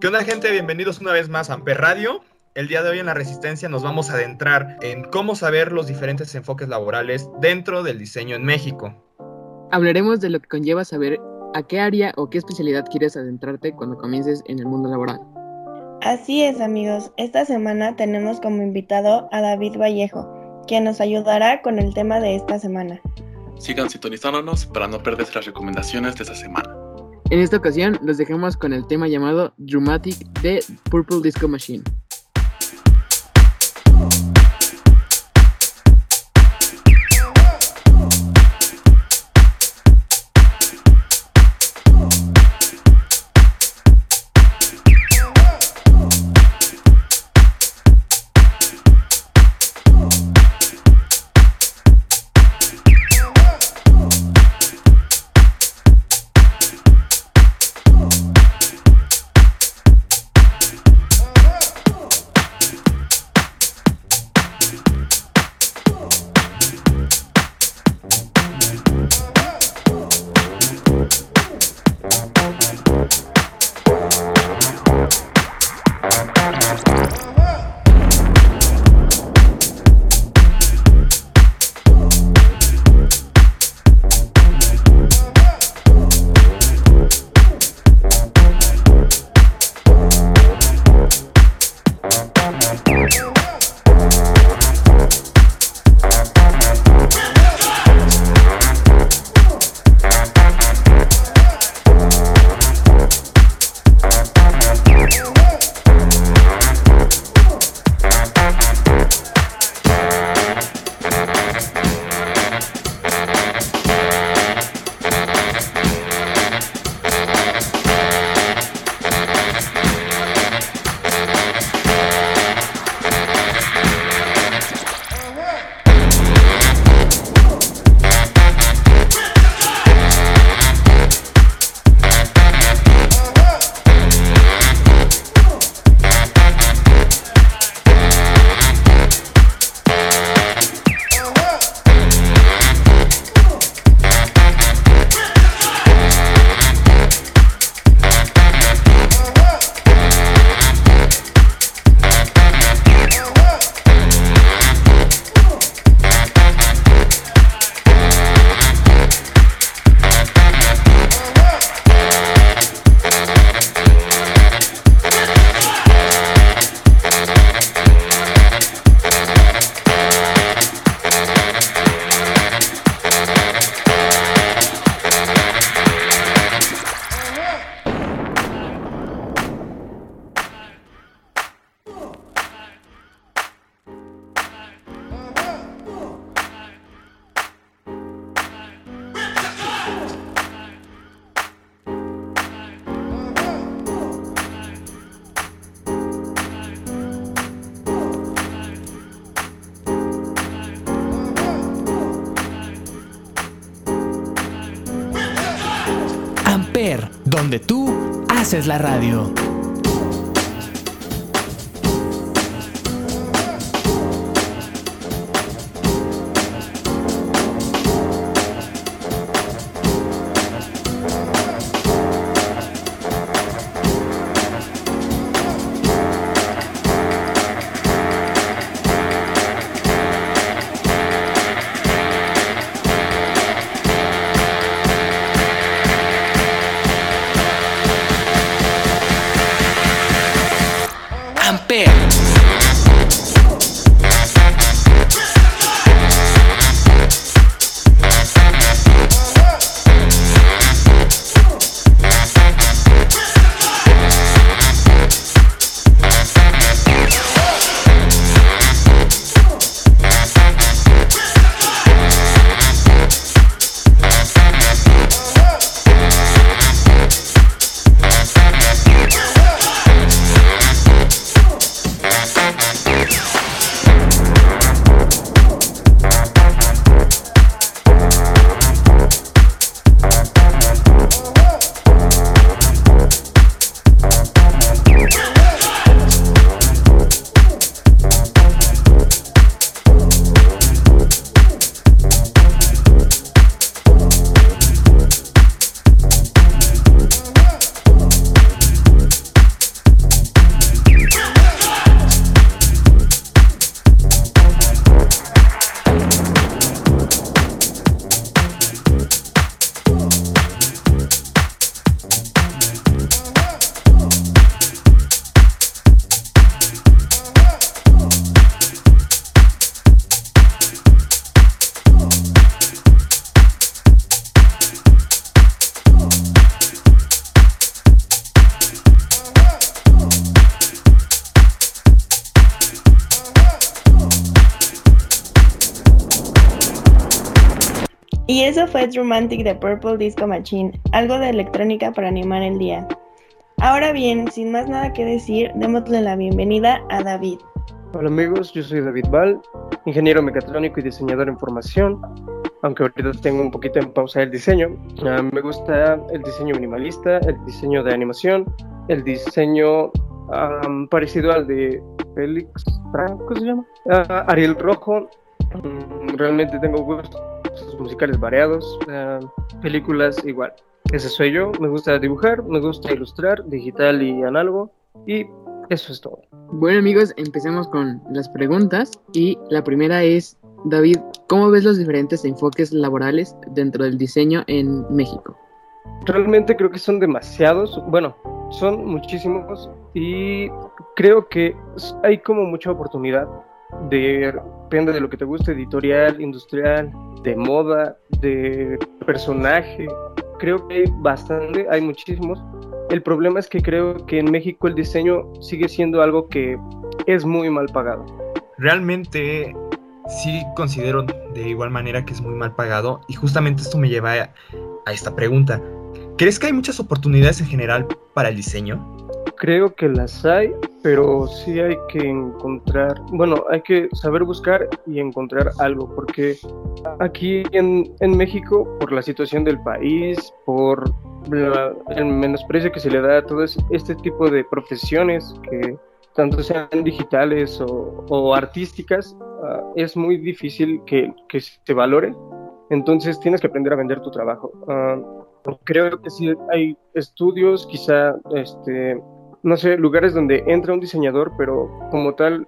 ¿Qué onda gente? Bienvenidos una vez más a Amper Radio. El día de hoy en La Resistencia nos vamos a adentrar en cómo saber los diferentes enfoques laborales dentro del diseño en México. Hablaremos de lo que conlleva saber a qué área o qué especialidad quieres adentrarte cuando comiences en el mundo laboral. Así es amigos, esta semana tenemos como invitado a David Vallejo, quien nos ayudará con el tema de esta semana. Sigan sintonizándonos para no perderse las recomendaciones de esta semana. En esta ocasión los dejamos con el tema llamado Dramatic de Purple Disco Machine. Haces la radio. Fue Romantic de Purple Disco Machine, algo de electrónica para animar el día. Ahora bien, sin más nada que decir, démosle la bienvenida a David. Hola amigos, yo soy David Val, ingeniero mecatrónico y diseñador en formación, aunque ahorita tengo un poquito en pausa el diseño. Ah, me gusta el diseño minimalista, el diseño de animación, el diseño parecido al de Félix Franco, se llama? Ah, Ariel Rojo. Mm, realmente tengo gustos musicales variados, ah, películas igual. Ese soy yo, me gusta dibujar, me gusta ilustrar, digital y análogo, y eso es todo. Bueno amigos, empecemos con las preguntas y la primera es, David, ¿cómo ves los diferentes enfoques laborales dentro del diseño en México? Realmente creo que son demasiados, bueno, son muchísimos y creo que hay como mucha oportunidad de, depende de lo que te guste, editorial, industrial, de moda, de personaje. Creo que hay bastante, hay muchísimos. El problema es que creo que en México el diseño sigue siendo algo que es muy mal pagado. Realmente sí considero de igual manera que es muy mal pagado y justamente esto me lleva a, a esta pregunta. ¿Crees que hay muchas oportunidades en general para el diseño? Creo que las hay, pero sí hay que encontrar, bueno, hay que saber buscar y encontrar algo, porque aquí en, en México, por la situación del país, por el menosprecio que se le da a todo este tipo de profesiones que tanto sean digitales o, o artísticas, uh, es muy difícil que, que, se valore. Entonces tienes que aprender a vender tu trabajo. Uh, creo que sí hay estudios, quizá, este, no sé, lugares donde entra un diseñador, pero como tal,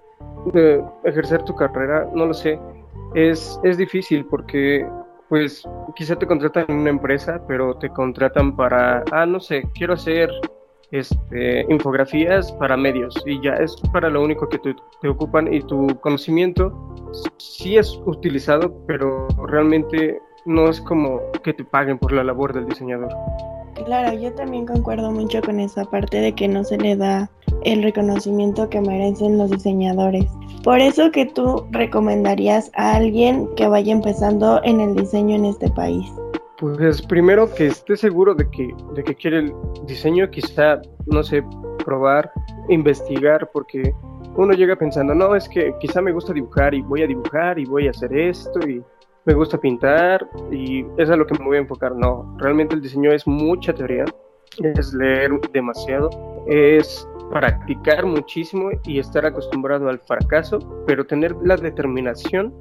ejercer tu carrera, no lo sé, es, es difícil porque pues quizá te contratan en una empresa, pero te contratan para, ah, no sé, quiero hacer este, infografías para medios y ya es para lo único que te, te ocupan y tu conocimiento sí es utilizado, pero realmente no es como que te paguen por la labor del diseñador. Claro, yo también concuerdo mucho con esa parte de que no se le da el reconocimiento que merecen los diseñadores. Por eso que tú recomendarías a alguien que vaya empezando en el diseño en este país. Pues primero que esté seguro de que, de que quiere el diseño, quizá, no sé, probar, investigar, porque uno llega pensando, no, es que quizá me gusta dibujar y voy a dibujar y voy a hacer esto y me gusta pintar y es a lo que me voy a enfocar. No, realmente el diseño es mucha teoría, es leer demasiado, es practicar muchísimo y estar acostumbrado al fracaso, pero tener la determinación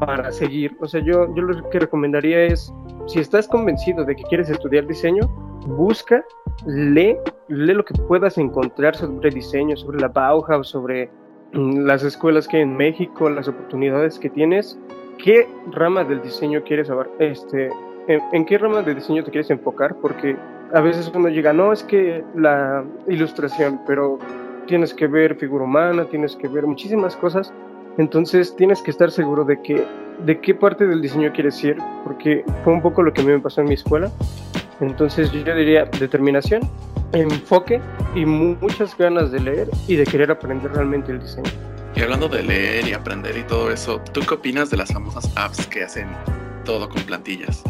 para seguir. O sea, yo, yo lo que recomendaría es, si estás convencido de que quieres estudiar diseño, busca, lee, lee lo que puedas encontrar sobre diseño, sobre la Bauhaus, sobre mm, las escuelas que hay en México, las oportunidades que tienes ¿qué rama del diseño quieres saber? Este, en, qué rama de diseño te quieres enfocar? Porque a veces uno llega, no, es que la ilustración, pero tienes que ver figura humana, tienes que ver muchísimas cosas. Entonces tienes que estar seguro de que de qué parte del diseño quieres ir, porque fue un poco lo que a mí me pasó en mi escuela. Entonces yo diría determinación, enfoque y muchas ganas de leer y de querer aprender realmente el diseño. Y hablando de leer y aprender y todo eso, ¿tú qué opinas de las famosas apps que hacen todo con plantillas?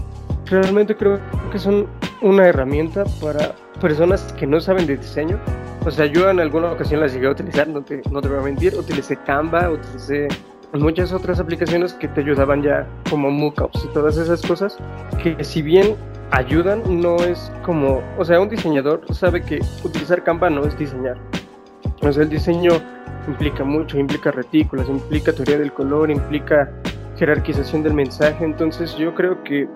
Realmente creo que son una herramienta para personas que no saben de diseño. O sea, yo en alguna ocasión las llegué a utilizar, no te, no te voy a mentir, utilicé Canva, utilicé muchas otras aplicaciones que te ayudaban ya como mockups y todas esas cosas que si bien ayudan no es como, o sea, un diseñador sabe que utilizar Canva no es diseñar. O sea, el diseño implica mucho, implica retículas, implica teoría del color, implica jerarquización del mensaje, entonces yo creo que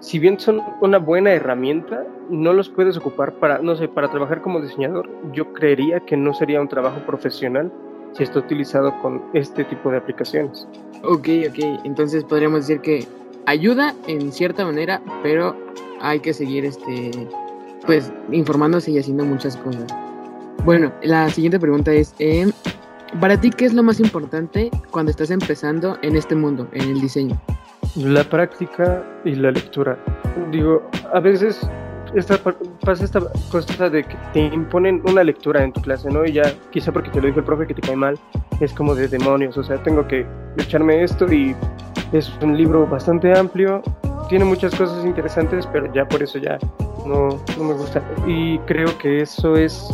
si bien son una buena herramienta, no los puedes ocupar para, no sé, para trabajar como diseñador, yo creería que no sería un trabajo profesional si está utilizado con este tipo de aplicaciones. Ok, ok, entonces podríamos decir que ayuda en cierta manera, pero hay que seguir este pues informándose y haciendo muchas cosas. Bueno, la siguiente pregunta es, eh, para ti, ¿qué es lo más importante cuando estás empezando en este mundo, en el diseño? La práctica y la lectura. Digo, a veces esta, pasa esta cosa de que te imponen una lectura en tu clase, ¿no? Y ya, quizá porque te lo dijo el profe que te cae mal, es como de demonios, o sea, tengo que echarme esto y es un libro bastante amplio tiene muchas cosas interesantes, pero ya por eso ya no, no me gusta. Y creo que eso es,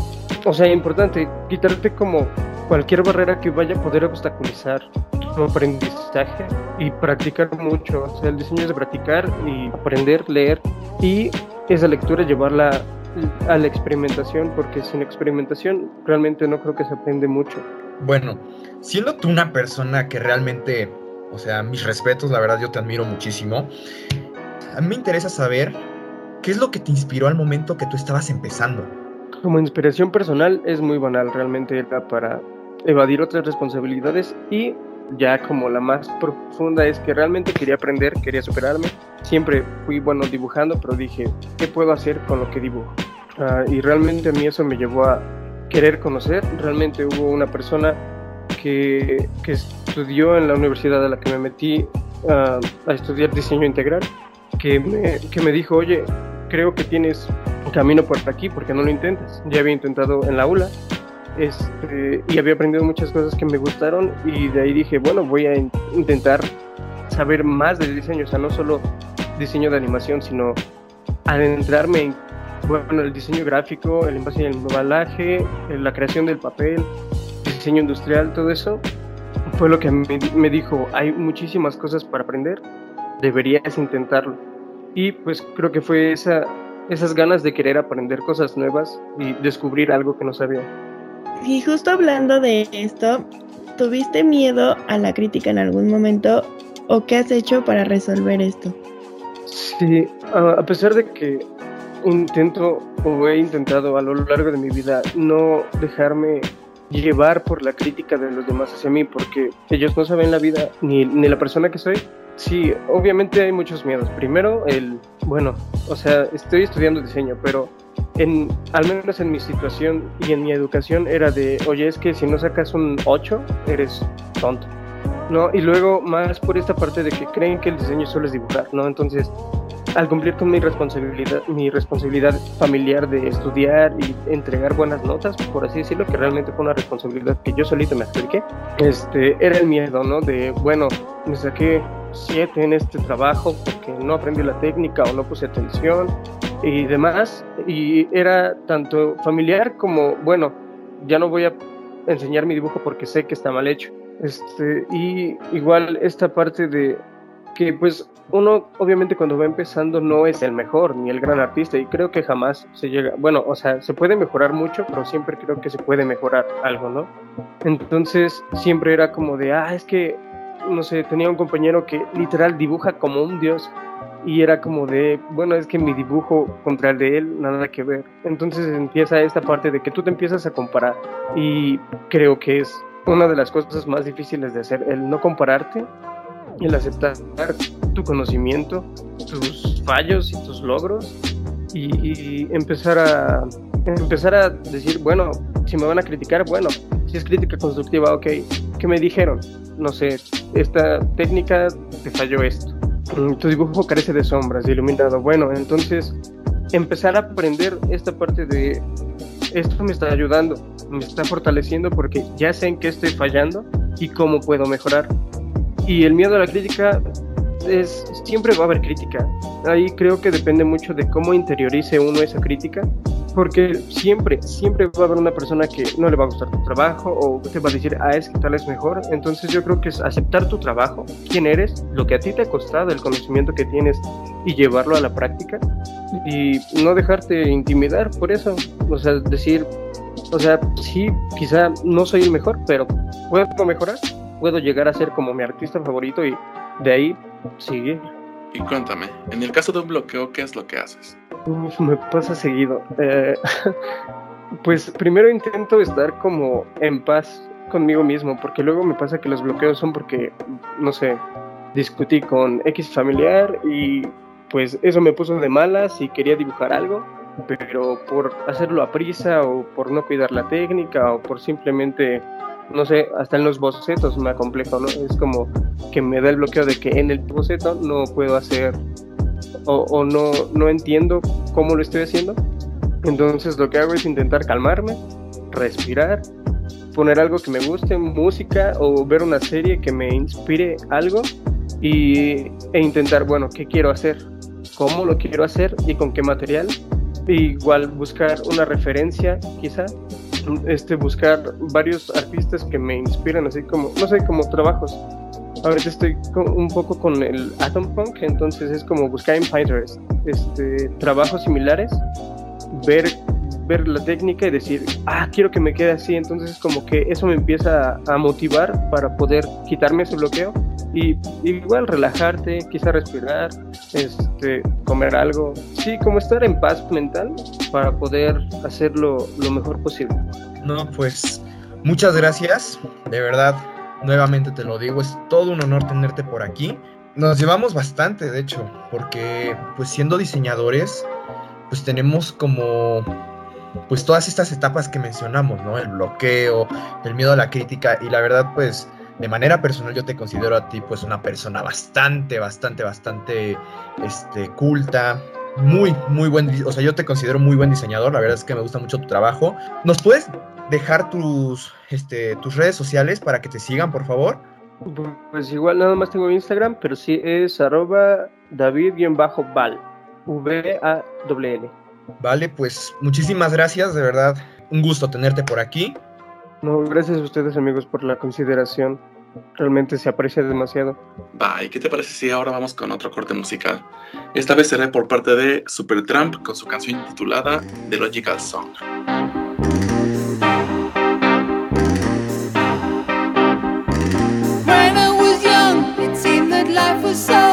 o sea, importante, quitarte como cualquier barrera que vaya a poder obstaculizar tu aprendizaje y practicar mucho. O sea, el diseño es de practicar y aprender, leer y esa lectura llevarla a la experimentación, porque sin experimentación realmente no creo que se aprende mucho. Bueno, siendo tú una persona que realmente, o sea, mis respetos, la verdad yo te admiro muchísimo, a mí me interesa saber qué es lo que te inspiró al momento que tú estabas empezando. Como inspiración personal es muy banal, realmente para evadir otras responsabilidades y ya como la más profunda es que realmente quería aprender, quería superarme. Siempre fui bueno dibujando, pero dije, ¿qué puedo hacer con lo que dibujo? Ah, y realmente a mí eso me llevó a querer conocer. Realmente hubo una persona que, que estudió en la universidad a la que me metí ah, a estudiar diseño integral, que me, que me dijo, oye, creo que tienes camino por aquí, porque no lo intentas? Ya había intentado en la aula este, y había aprendido muchas cosas que me gustaron y de ahí dije, bueno, voy a intentar saber más de diseño, o sea, no solo diseño de animación, sino adentrarme en bueno, el diseño gráfico, el envase y el embalaje, la creación del papel, diseño industrial, todo eso fue lo que me, me dijo, hay muchísimas cosas para aprender, deberías intentarlo. Y pues creo que fue esa, esas ganas de querer aprender cosas nuevas y descubrir algo que no sabía. Y justo hablando de esto, ¿tuviste miedo a la crítica en algún momento o qué has hecho para resolver esto? Sí, a pesar de que intento o he intentado a lo largo de mi vida no dejarme llevar por la crítica de los demás hacia mí, porque ellos no saben la vida ni, ni la persona que soy. Sí, obviamente hay muchos miedos. Primero, el, bueno, o sea, estoy estudiando diseño, pero en, al menos en mi situación y en mi educación era de, oye, es que si no sacas un 8, eres tonto. ¿No? Y luego más por esta parte de que creen que el diseño solo es dibujar, ¿no? Entonces, al cumplir con mi responsabilidad, mi responsabilidad familiar de estudiar y entregar buenas notas, por así decirlo, que realmente fue una responsabilidad que yo solito me acerqué, este, era el miedo, ¿no? De, bueno, me saqué siete en este trabajo porque no aprendí la técnica o no puse atención y demás, y era tanto familiar como, bueno, ya no voy a enseñar mi dibujo porque sé que está mal hecho. Este, y igual esta parte de que pues uno obviamente cuando va empezando no es el mejor ni el gran artista y creo que jamás se llega, bueno, o sea, se puede mejorar mucho, pero siempre creo que se puede mejorar algo, ¿no? Entonces siempre era como de, ah, es que, no sé, tenía un compañero que literal dibuja como un dios y era como de, bueno, es que mi dibujo contra el de él nada que ver. Entonces empieza esta parte de que tú te empiezas a comparar y creo que es una de las cosas más difíciles de hacer, el no compararte el aceptar tu conocimiento, tus fallos y tus logros y, empezar a empezar a decir, bueno, si me van a criticar, bueno, si es crítica constructiva, ok, ¿qué me dijeron? No sé, esta técnica te falló esto. Mm, tu dibujo carece de sombras, de iluminado. Bueno, entonces empezar a aprender esta parte de esto me está ayudando, me está fortaleciendo porque ya sé en qué estoy fallando y cómo puedo mejorar. Y el miedo a la crítica es siempre va a haber crítica. Ahí creo que depende mucho de cómo interiorice uno esa crítica, porque siempre, siempre va a haber una persona que no le va a gustar tu trabajo o te va a decir, ah, es que tal es mejor. Entonces yo creo que es aceptar tu trabajo, quién eres, lo que a ti te ha costado, el conocimiento que tienes y llevarlo a la práctica y no dejarte intimidar por eso. O sea, decir, o sea, sí, quizá no soy el mejor, pero puedo mejorar puedo llegar a ser como mi artista favorito y de ahí seguir. Y cuéntame, en el caso de un bloqueo, ¿qué es lo que haces? Me pasa seguido. Eh, pues primero intento estar como en paz conmigo mismo, porque luego me pasa que los bloqueos son porque, no sé, discutí con X familiar y pues eso me puso de malas y quería dibujar algo, pero por hacerlo a prisa o por no cuidar la técnica o por simplemente no sé, hasta en los bocetos me complejo, ¿no? Es como que me da el bloqueo de que en el boceto no puedo hacer o, no, no entiendo cómo lo estoy haciendo. Entonces lo que hago es intentar calmarme, respirar, poner algo que me guste, música o ver una serie que me inspire algo y, e intentar, bueno, ¿qué quiero hacer? ¿Cómo lo quiero hacer y con qué material? igual buscar una referencia, quizá, este, buscar varios artistas que me inspiran, así como, no sé, como trabajos. Ahorita estoy un poco con el Atom Punk, entonces es como buscar en Pinterest este, trabajos similares, ver ver la técnica y decir, ah, quiero que me quede así. Entonces como que eso me empieza a motivar para poder quitarme ese bloqueo y igual relajarte, quizá respirar, este, comer algo. Sí, como estar en paz mental para poder hacerlo lo mejor posible. No, pues muchas gracias. De verdad, nuevamente te lo digo, es todo un honor tenerte por aquí. Nos llevamos bastante, de hecho, porque pues siendo diseñadores, pues tenemos como pues todas estas etapas que mencionamos, ¿no? El bloqueo, el miedo a la crítica y la verdad pues de manera personal yo te considero a ti pues una persona bastante, bastante, bastante este, culta, muy, muy buen, o sea, yo te considero muy buen diseñador, la verdad es que me gusta mucho tu trabajo. ¿Nos puedes dejar tus, este, tus redes sociales para que te sigan, por favor? Pues igual nada más tengo Instagram, pero sí es arroba david-val, V-A-L. Vale, pues muchísimas gracias, de verdad. Un gusto tenerte por aquí. No, gracias a ustedes amigos por la consideración. Realmente se aprecia demasiado. Bye, ¿qué te parece si ahora vamos con otro corte musical? Esta vez será por parte de Supertramp con su canción titulada The Logical Song. the sun.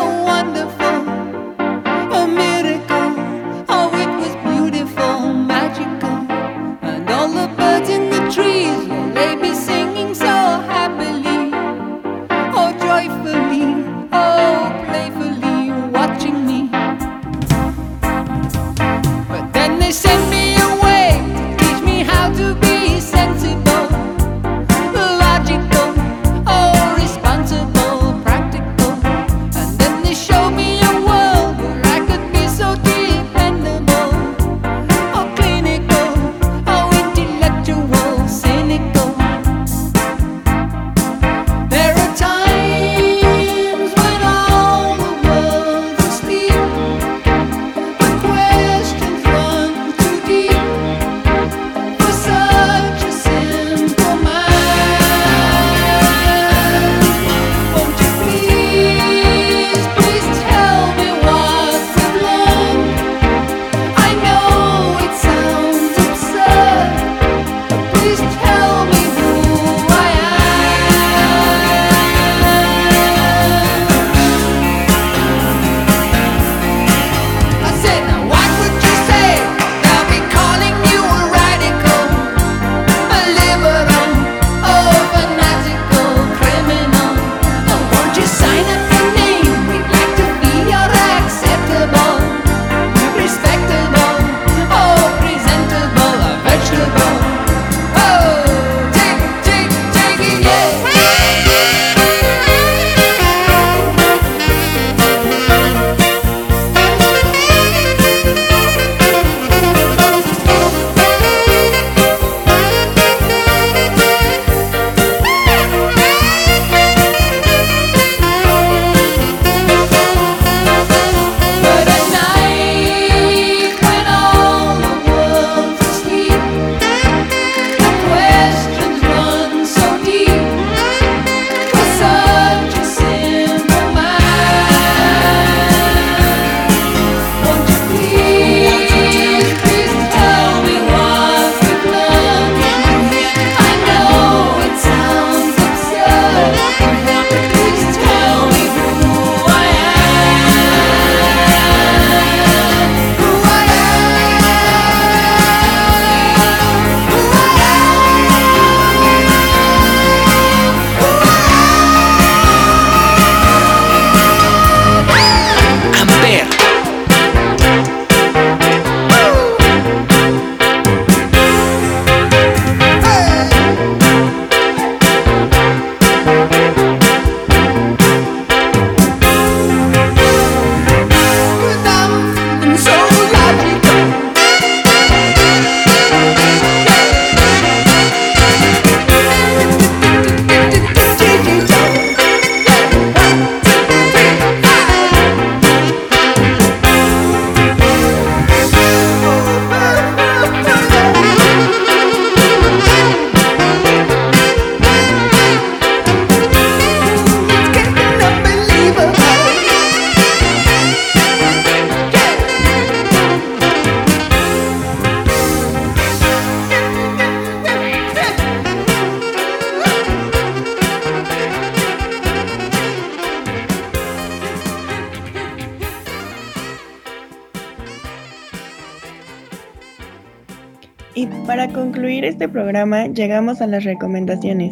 Este programa llegamos a las recomendaciones.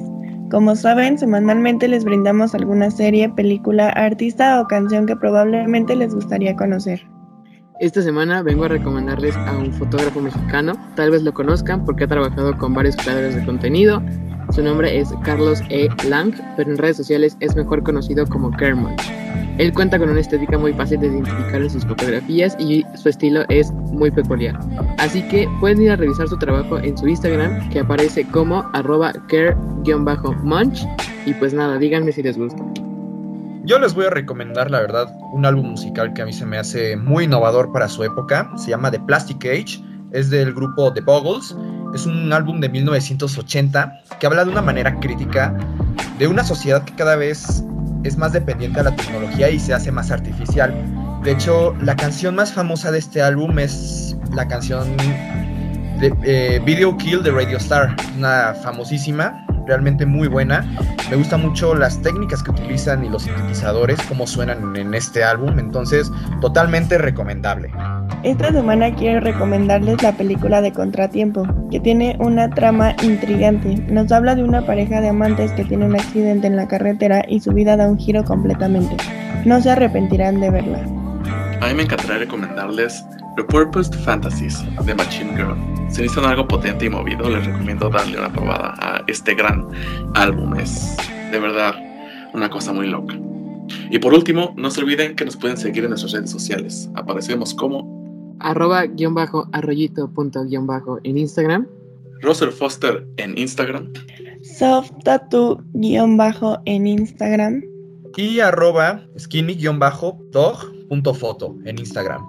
Como saben, semanalmente les brindamos alguna serie, película, artista o canción que probablemente les gustaría conocer. Esta semana vengo a recomendarles a un fotógrafo mexicano, tal vez lo conozcan porque ha trabajado con varios creadores de contenido. Su nombre es Carlos E. Lang, pero en redes sociales es mejor conocido como Kermon. Él cuenta con una estética muy fácil de identificar en sus fotografías y su estilo es muy peculiar. Así que pueden ir a revisar su trabajo en su Instagram que aparece como arroba care-munch y pues nada, díganme si les gusta. Yo les voy a recomendar, la verdad, un álbum musical que a mí se me hace muy innovador para su época. Se llama The Plastic Age. Es del grupo The Boggles. Es un álbum de 1980 que habla de una manera crítica de una sociedad que cada vez es más dependiente a la tecnología y se hace más artificial. De hecho, la canción más famosa de este álbum es la canción de, eh, Video Kill de Radio Star, una famosísima realmente muy buena. Me gustan mucho las técnicas que utilizan y los sintetizadores, cómo suenan en este álbum, entonces totalmente recomendable. Esta semana quiero recomendarles la película de Contratiempo, que tiene una trama intrigante. Nos habla de una pareja de amantes que tiene un accidente en la carretera y su vida da un giro completamente. No se arrepentirán de verla. A mí me encantaría recomendarles Repurposed Fantasies de Machine Girl. Si necesitan algo potente y movido, les recomiendo darle una probada a este gran álbum. Es de verdad una cosa muy loca. Y por último, no se olviden que nos pueden seguir en nuestras redes sociales. Aparecemos como arroba guion bajo arroyito punto guion bajo en Instagram. Roser Foster en Instagram. Soft Tattoo guion bajo en Instagram. Y arroba skinny guion bajo dog punto foto en Instagram.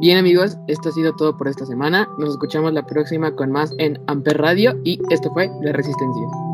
Bien amigos, esto ha sido todo por esta semana. Nos escuchamos la próxima con más en Amper Radio y esto fue La Resistencia.